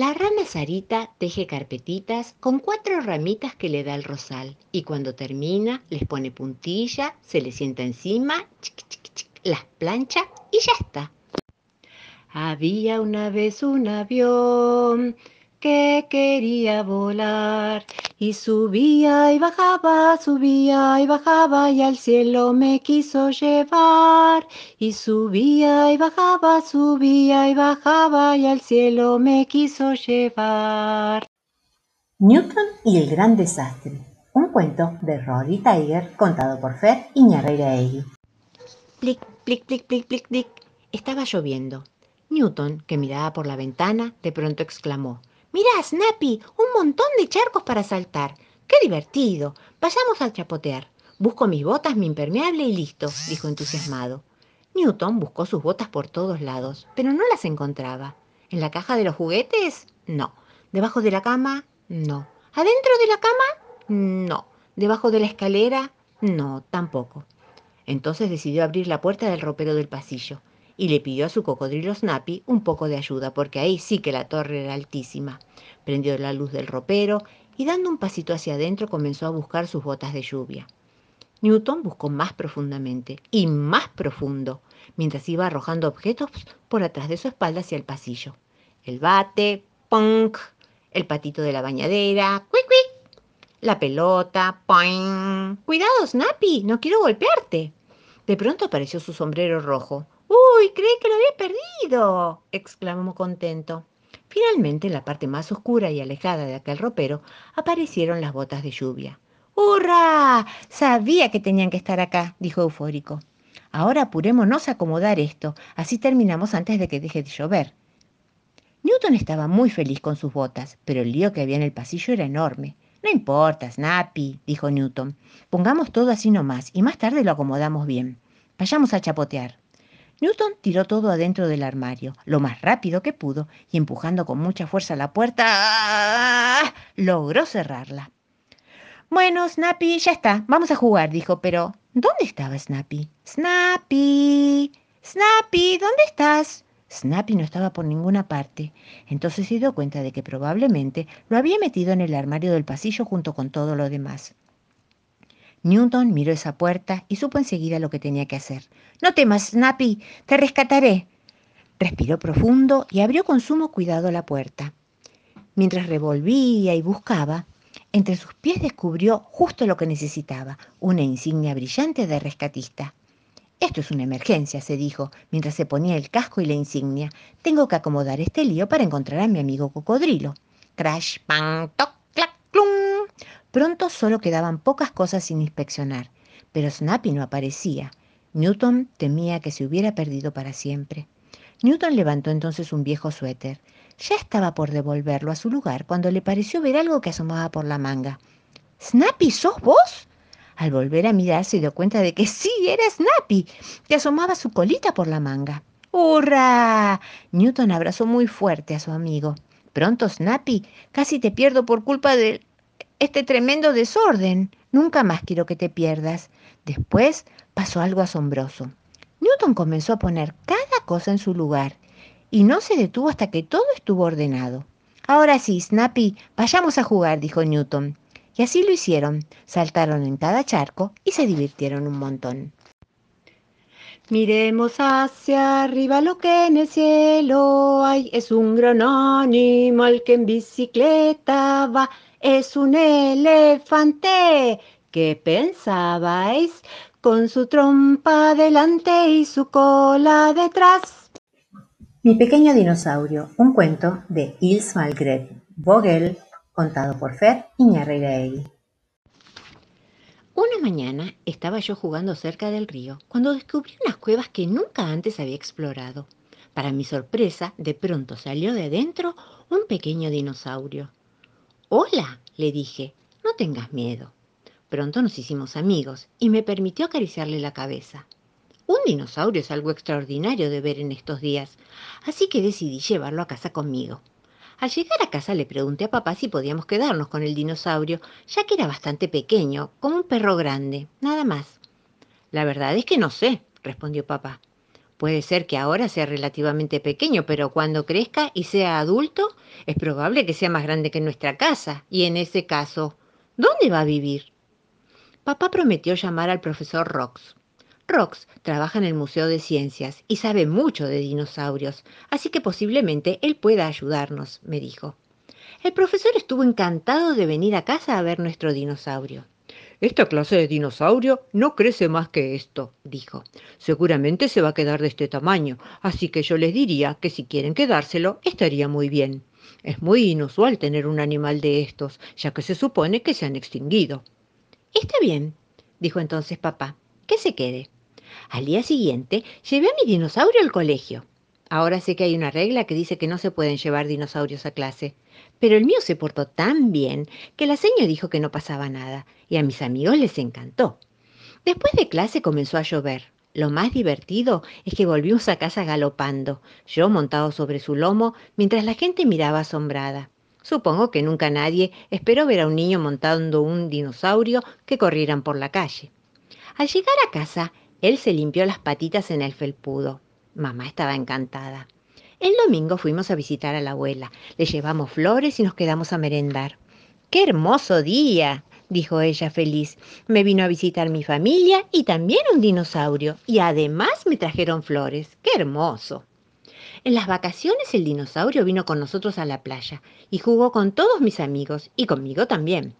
La rana Sarita teje carpetitas con cuatro ramitas que le da el rosal y cuando termina les pone puntilla, se le sienta encima, las plancha y ya está. Había una vez un avión que quería volar y subía y bajaba, subía y bajaba y al cielo me quiso llevar y subía y bajaba, subía y bajaba y al cielo me quiso llevar. Newton y el gran desastre. Un cuento de Rory Tiger contado por Fer Iñarreiraegui. Plic, plic, plic, plic, plic, plic. Estaba lloviendo. Newton, que miraba por la ventana, de pronto exclamó Mirá, Snappy, un montón de charcos para saltar. ¡Qué divertido! Vayamos a chapotear. Busco mis botas, mi impermeable y listo, dijo entusiasmado. Newton buscó sus botas por todos lados, pero no las encontraba. ¿En la caja de los juguetes? No. ¿Debajo de la cama? No. ¿Adentro de la cama? No. ¿Debajo de la escalera? No, tampoco. Entonces decidió abrir la puerta del ropero del pasillo y le pidió a su cocodrilo Snappy un poco de ayuda, porque ahí sí que la torre era altísima. Prendió la luz del ropero y dando un pasito hacia adentro comenzó a buscar sus botas de lluvia. Newton buscó más profundamente y más profundo, mientras iba arrojando objetos por atrás de su espalda hacia el pasillo. El bate, punk, el patito de la bañadera, quick quick, la pelota, poing. Cuidado, Snappy, no quiero golpearte. De pronto apareció su sombrero rojo, ¡Uy! Creí que lo había perdido, exclamó contento. Finalmente, en la parte más oscura y alejada de aquel ropero, aparecieron las botas de lluvia. ¡Hurra! Sabía que tenían que estar acá, dijo eufórico. Ahora apurémonos a acomodar esto, así terminamos antes de que deje de llover. Newton estaba muy feliz con sus botas, pero el lío que había en el pasillo era enorme. No importa, Snappy, dijo Newton. Pongamos todo así nomás y más tarde lo acomodamos bien. Vayamos a chapotear. Newton tiró todo adentro del armario, lo más rápido que pudo, y empujando con mucha fuerza la puerta, logró cerrarla. Bueno, Snappy, ya está, vamos a jugar, dijo, pero ¿dónde estaba Snappy? Snappy, Snappy, ¿dónde estás? Snappy no estaba por ninguna parte. Entonces se dio cuenta de que probablemente lo había metido en el armario del pasillo junto con todo lo demás. Newton miró esa puerta y supo enseguida lo que tenía que hacer. No temas, Snappy, te rescataré. Respiró profundo y abrió con sumo cuidado la puerta. Mientras revolvía y buscaba, entre sus pies descubrió justo lo que necesitaba, una insignia brillante de rescatista. Esto es una emergencia, se dijo, mientras se ponía el casco y la insignia. Tengo que acomodar este lío para encontrar a mi amigo cocodrilo. Crash, pang, toc. Pronto solo quedaban pocas cosas sin inspeccionar, pero Snappy no aparecía. Newton temía que se hubiera perdido para siempre. Newton levantó entonces un viejo suéter. Ya estaba por devolverlo a su lugar cuando le pareció ver algo que asomaba por la manga. ¿Snappy, sos vos? Al volver a mirar se dio cuenta de que sí, era Snappy, que asomaba su colita por la manga. ¡Hurra! Newton abrazó muy fuerte a su amigo. Pronto, Snappy, casi te pierdo por culpa del este tremendo desorden. Nunca más quiero que te pierdas. Después pasó algo asombroso. Newton comenzó a poner cada cosa en su lugar y no se detuvo hasta que todo estuvo ordenado. Ahora sí, Snappy, vayamos a jugar, dijo Newton. Y así lo hicieron. Saltaron en cada charco y se divirtieron un montón. Miremos hacia arriba lo que en el cielo hay. Es un gran animal que en bicicleta va es un elefante. ¿Qué pensabais? Con su trompa delante y su cola detrás. Mi pequeño dinosaurio, un cuento de Ils Malgret Vogel, contado por Fer Iñarreiraegui. Una mañana estaba yo jugando cerca del río cuando descubrí unas cuevas que nunca antes había explorado. Para mi sorpresa, de pronto salió de adentro un pequeño dinosaurio. Hola, le dije, no tengas miedo. Pronto nos hicimos amigos y me permitió acariciarle la cabeza. Un dinosaurio es algo extraordinario de ver en estos días, así que decidí llevarlo a casa conmigo. Al llegar a casa le pregunté a papá si podíamos quedarnos con el dinosaurio, ya que era bastante pequeño, como un perro grande, nada más. La verdad es que no sé, respondió papá. Puede ser que ahora sea relativamente pequeño, pero cuando crezca y sea adulto, es probable que sea más grande que nuestra casa. Y en ese caso, ¿dónde va a vivir? Papá prometió llamar al profesor Rox. Rox trabaja en el Museo de Ciencias y sabe mucho de dinosaurios, así que posiblemente él pueda ayudarnos, me dijo. El profesor estuvo encantado de venir a casa a ver nuestro dinosaurio. Esta clase de dinosaurio no crece más que esto, dijo. Seguramente se va a quedar de este tamaño, así que yo les diría que si quieren quedárselo, estaría muy bien. Es muy inusual tener un animal de estos, ya que se supone que se han extinguido. Está bien, dijo entonces papá, que se quede. Al día siguiente llevé a mi dinosaurio al colegio. Ahora sé que hay una regla que dice que no se pueden llevar dinosaurios a clase, pero el mío se portó tan bien que la señora dijo que no pasaba nada, y a mis amigos les encantó. Después de clase comenzó a llover. Lo más divertido es que volvimos a casa galopando, yo montado sobre su lomo, mientras la gente miraba asombrada. Supongo que nunca nadie esperó ver a un niño montando un dinosaurio que corrieran por la calle. Al llegar a casa, él se limpió las patitas en el felpudo. Mamá estaba encantada. El domingo fuimos a visitar a la abuela. Le llevamos flores y nos quedamos a merendar. ¡Qué hermoso día! dijo ella feliz. Me vino a visitar mi familia y también un dinosaurio. Y además me trajeron flores. ¡Qué hermoso! En las vacaciones el dinosaurio vino con nosotros a la playa y jugó con todos mis amigos y conmigo también.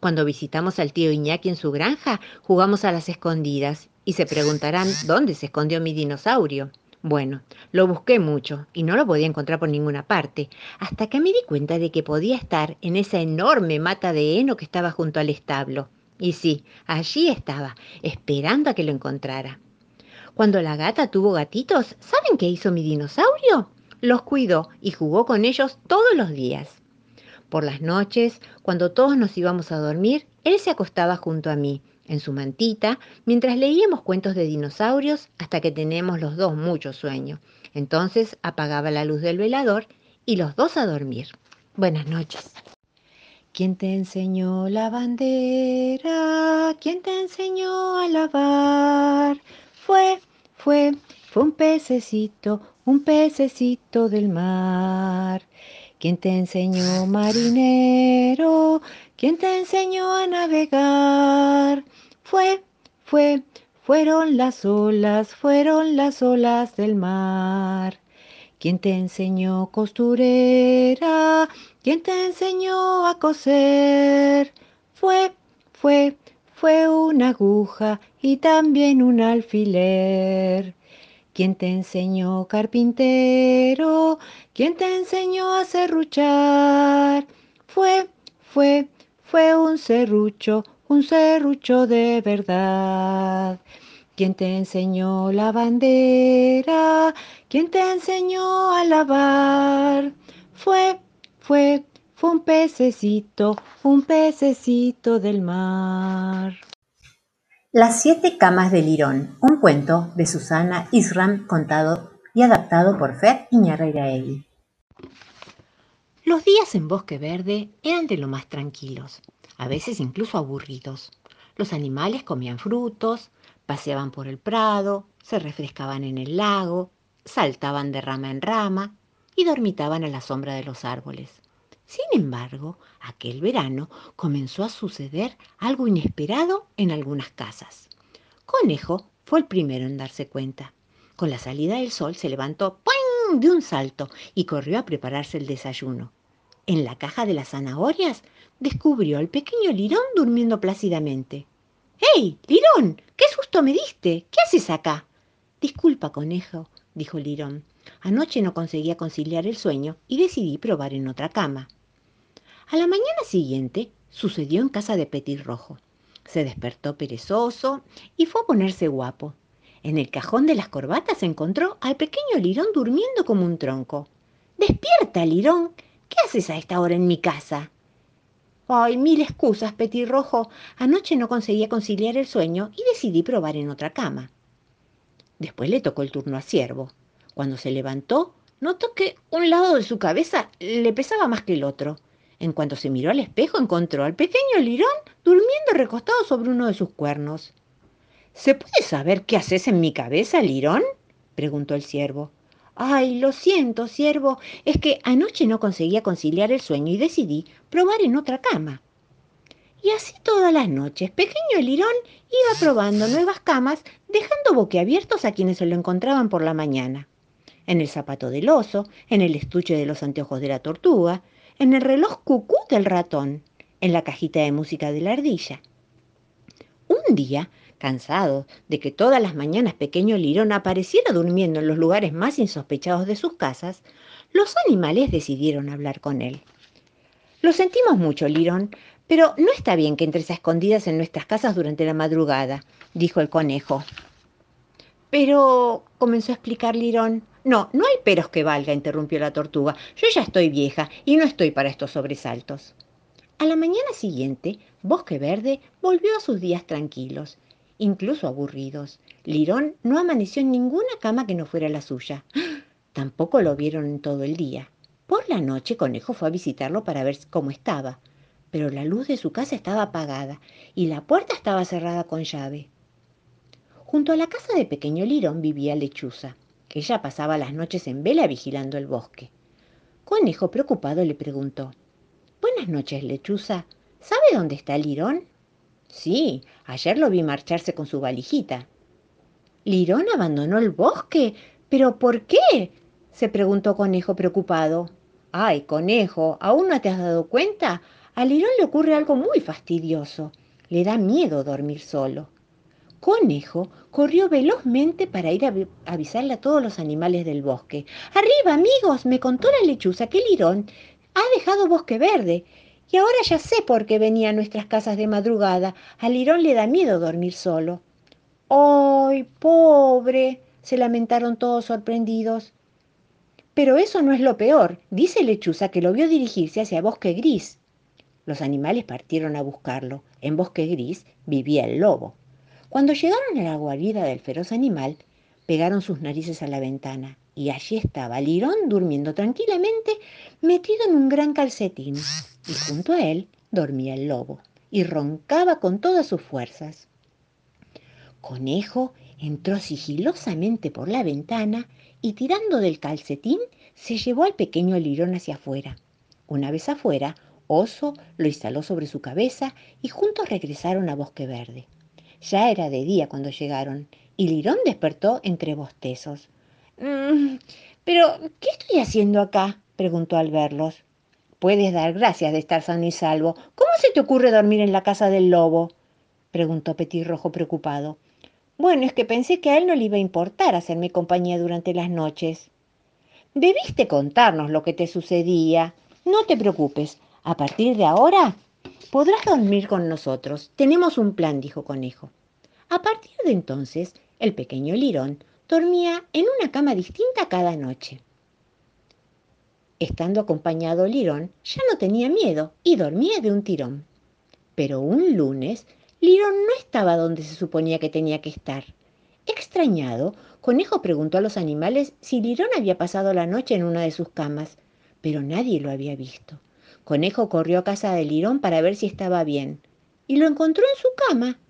Cuando visitamos al tío Iñaki en su granja, jugamos a las escondidas y se preguntarán dónde se escondió mi dinosaurio. Bueno, lo busqué mucho y no lo podía encontrar por ninguna parte, hasta que me di cuenta de que podía estar en esa enorme mata de heno que estaba junto al establo. Y sí, allí estaba, esperando a que lo encontrara. Cuando la gata tuvo gatitos, ¿saben qué hizo mi dinosaurio? Los cuidó y jugó con ellos todos los días. Por las noches, cuando todos nos íbamos a dormir, él se acostaba junto a mí en su mantita, mientras leíamos cuentos de dinosaurios hasta que tenemos los dos mucho sueño. Entonces apagaba la luz del velador y los dos a dormir. Buenas noches. ¿Quién te enseñó la bandera? ¿Quién te enseñó a lavar? Fue, fue, fue un pececito, un pececito del mar. ¿Quién te enseñó marinero? ¿Quién te enseñó a navegar? Fue, fue, fueron las olas, fueron las olas del mar. ¿Quién te enseñó costurera? ¿Quién te enseñó a coser? Fue, fue, fue una aguja y también un alfiler. ¿Quién te enseñó carpintero? ¿Quién te enseñó a serruchar? Fue, fue, fue un serrucho, un serrucho de verdad. ¿Quién te enseñó la bandera? ¿Quién te enseñó a lavar? Fue, fue, fue un pececito, un pececito del mar. Las siete camas del Lirón, un cuento de Susana Isram contado y adaptado por Fer Iñarreiraegui. Los días en Bosque Verde eran de lo más tranquilos a veces incluso aburridos. Los animales comían frutos, paseaban por el prado, se refrescaban en el lago, saltaban de rama en rama y dormitaban a la sombra de los árboles. Sin embargo, aquel verano comenzó a suceder algo inesperado en algunas casas. Conejo fue el primero en darse cuenta. Con la salida del sol se levantó de un salto y corrió a prepararse el desayuno. En la caja de las zanahorias descubrió al pequeño Lirón durmiendo plácidamente. ¡Hey, Lirón! ¡Qué susto me diste! ¿Qué haces acá? Disculpa, conejo, dijo Lirón. Anoche no conseguía conciliar el sueño y decidí probar en otra cama. A la mañana siguiente sucedió en casa de Petirrojo. Se despertó perezoso y fue a ponerse guapo. En el cajón de las corbatas encontró al pequeño Lirón durmiendo como un tronco. Despierta, Lirón. ¿Qué haces a esta hora en mi casa? Ay, mil excusas, petirrojo. Anoche no conseguía conciliar el sueño y decidí probar en otra cama. Después le tocó el turno a Ciervo. Cuando se levantó, notó que un lado de su cabeza le pesaba más que el otro. En cuanto se miró al espejo, encontró al pequeño lirón durmiendo recostado sobre uno de sus cuernos. ¿Se puede saber qué haces en mi cabeza, lirón? preguntó el ciervo. Ay, lo siento, ciervo, es que anoche no conseguía conciliar el sueño y decidí probar en otra cama. Y así todas las noches, pequeño lirón iba probando nuevas camas, dejando boquiabiertos a quienes se lo encontraban por la mañana. En el zapato del oso, en el estuche de los anteojos de la tortuga, en el reloj cucú del ratón, en la cajita de música de la ardilla. Un día, cansado de que todas las mañanas pequeño Lirón apareciera durmiendo en los lugares más insospechados de sus casas, los animales decidieron hablar con él. Lo sentimos mucho, Lirón, pero no está bien que entres a escondidas en nuestras casas durante la madrugada, dijo el conejo. Pero, comenzó a explicar Lirón. No, no hay peros que valga, interrumpió la tortuga. Yo ya estoy vieja y no estoy para estos sobresaltos. A la mañana siguiente, Bosque Verde volvió a sus días tranquilos incluso aburridos. Lirón no amaneció en ninguna cama que no fuera la suya. Tampoco lo vieron en todo el día. Por la noche Conejo fue a visitarlo para ver cómo estaba, pero la luz de su casa estaba apagada y la puerta estaba cerrada con llave. Junto a la casa de Pequeño Lirón vivía Lechuza. Ella pasaba las noches en vela vigilando el bosque. Conejo, preocupado, le preguntó, Buenas noches, Lechuza. ¿Sabe dónde está Lirón? Sí, ayer lo vi marcharse con su valijita. ¿Lirón abandonó el bosque? ¿Pero por qué? se preguntó Conejo preocupado. Ay, Conejo, ¿aún no te has dado cuenta? A Lirón le ocurre algo muy fastidioso. Le da miedo dormir solo. Conejo corrió velozmente para ir a avisarle a todos los animales del bosque. Arriba, amigos, me contó la lechuza que Lirón ha dejado bosque verde y ahora ya sé por qué venía a nuestras casas de madrugada. A Lirón le da miedo dormir solo. ¡Ay, pobre! se lamentaron todos sorprendidos. Pero eso no es lo peor. Dice Lechuza que lo vio dirigirse hacia Bosque Gris. Los animales partieron a buscarlo. En Bosque Gris vivía el lobo. Cuando llegaron a la guarida del feroz animal, pegaron sus narices a la ventana y allí estaba Lirón durmiendo tranquilamente metido en un gran calcetín y junto a él dormía el lobo y roncaba con todas sus fuerzas. Conejo entró sigilosamente por la ventana y tirando del calcetín se llevó al pequeño lirón hacia afuera. Una vez afuera, Oso lo instaló sobre su cabeza y juntos regresaron a Bosque Verde. Ya era de día cuando llegaron y Lirón despertó entre bostezos. Mm, pero, ¿qué estoy haciendo acá? preguntó al verlos. Puedes dar gracias de estar sano y salvo. ¿Cómo se te ocurre dormir en la casa del lobo? preguntó Petirrojo preocupado. Bueno, es que pensé que a él no le iba a importar hacerme compañía durante las noches. Debiste contarnos lo que te sucedía. No te preocupes. A partir de ahora podrás dormir con nosotros. Tenemos un plan, dijo Conejo. A partir de entonces, el pequeño Lirón dormía en una cama distinta cada noche. Estando acompañado Lirón, ya no tenía miedo y dormía de un tirón. Pero un lunes, Lirón no estaba donde se suponía que tenía que estar. Extrañado, Conejo preguntó a los animales si Lirón había pasado la noche en una de sus camas, pero nadie lo había visto. Conejo corrió a casa de Lirón para ver si estaba bien, y lo encontró en su cama.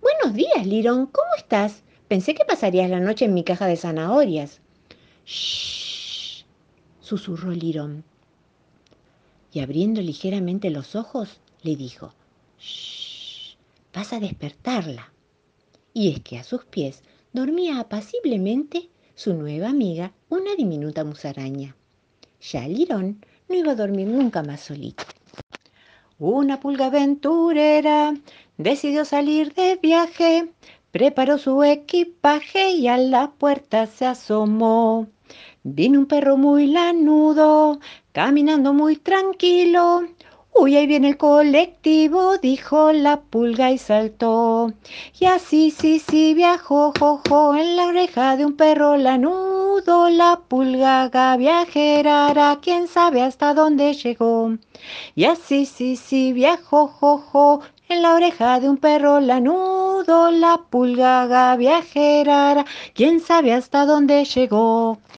Buenos días, Lirón, ¿cómo estás? Pensé que pasarías la noche en mi caja de zanahorias. Shh, susurró Lirón. Y abriendo ligeramente los ojos, le dijo, Shh, vas a despertarla. Y es que a sus pies dormía apaciblemente su nueva amiga, una diminuta musaraña. Ya Lirón no iba a dormir nunca más solito. Una pulga aventurera decidió salir de viaje, preparó su equipaje y a la puerta se asomó. Vino un perro muy lanudo, caminando muy tranquilo. Uy, ahí viene el colectivo, dijo la pulga y saltó. Y así, sí, sí, viajó, jo, en la oreja de un perro lanudo. La pulga viajerara, quién sabe hasta dónde llegó. Y así, sí, sí, viajó, jo, en la oreja de un perro lanudo. La pulga viajerara, quién sabe hasta dónde llegó.